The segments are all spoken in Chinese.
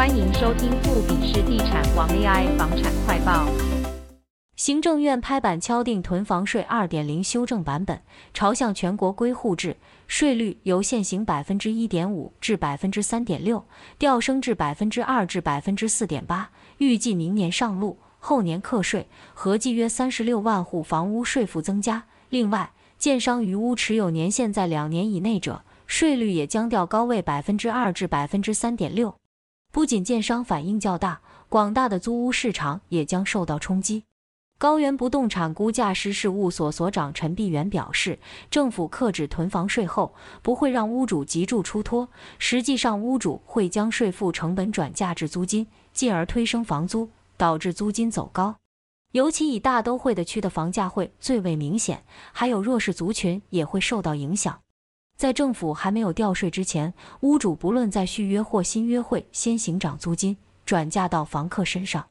欢迎收听富比士地产王 AI 房产快报。行政院拍板敲定囤房税二点零修正版本，朝向全国归户制，税率由现行百分之一点五至百分之三点六调升至百分之二至百分之四点八，预计明年上路，后年课税，合计约三十六万户房屋税负增加。另外，建商余屋持有年限在两年以内者，税率也将调高为百分之二至百分之三点六。不仅建商反应较大，广大的租屋市场也将受到冲击。高原不动产估价师事务所所长陈碧元表示，政府克制囤房税后，不会让屋主急住出脱，实际上屋主会将税负成本转嫁至租金，进而推升房租，导致租金走高。尤其以大都会的区的房价会最为明显，还有弱势族群也会受到影响。在政府还没有调税之前，屋主不论在续约或新约会先行涨租金，转嫁到房客身上。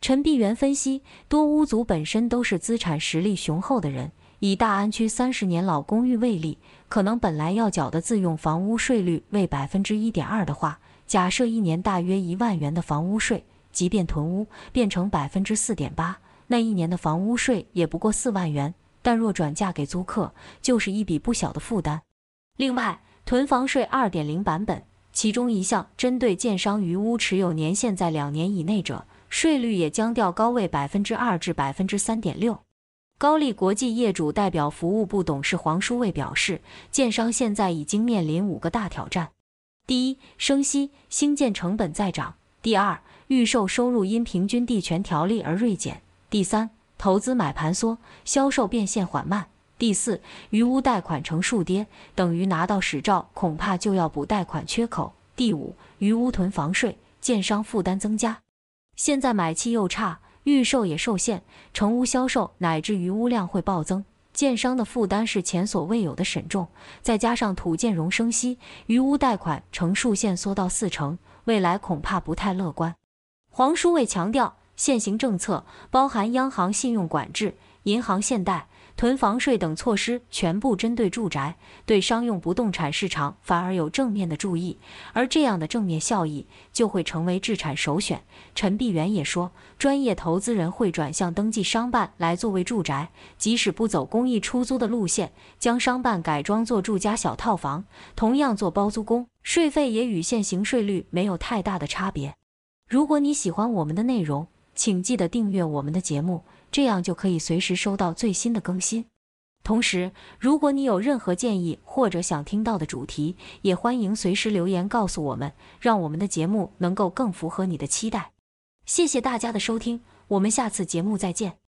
陈碧元分析，多屋主本身都是资产实力雄厚的人，以大安区三十年老公寓为例，可能本来要缴的自用房屋税率为百分之一点二的话，假设一年大约一万元的房屋税，即便囤屋变成百分之四点八，那一年的房屋税也不过四万元，但若转嫁给租客，就是一笔不小的负担。另外，囤房税二点零版本，其中一项针对建商余屋持有年限在两年以内者，税率也将调高为百分之二至百分之三点六。高力国际业主代表服务部董事黄书卫表示，建商现在已经面临五个大挑战：第一，升息，兴建成本在涨；第二，预售收入因平均地权条例而锐减；第三，投资买盘缩，销售变现缓慢。第四，余屋贷款成数跌，等于拿到使照，恐怕就要补贷款缺口。第五，余屋囤房税，建商负担增加。现在买气又差，预售也受限，成屋销售乃至余屋量会暴增，建商的负担是前所未有的沉重。再加上土建融升息，余屋贷款成数线缩到四成，未来恐怕不太乐观。黄书卫强调，现行政策包含央行信用管制、银行限贷。囤房税等措施全部针对住宅，对商用不动产市场反而有正面的注意，而这样的正面效益就会成为置产首选。陈碧元也说，专业投资人会转向登记商办来作为住宅，即使不走公益出租的路线，将商办改装做住家小套房，同样做包租公，税费也与现行税率没有太大的差别。如果你喜欢我们的内容，请记得订阅我们的节目。这样就可以随时收到最新的更新。同时，如果你有任何建议或者想听到的主题，也欢迎随时留言告诉我们，让我们的节目能够更符合你的期待。谢谢大家的收听，我们下次节目再见。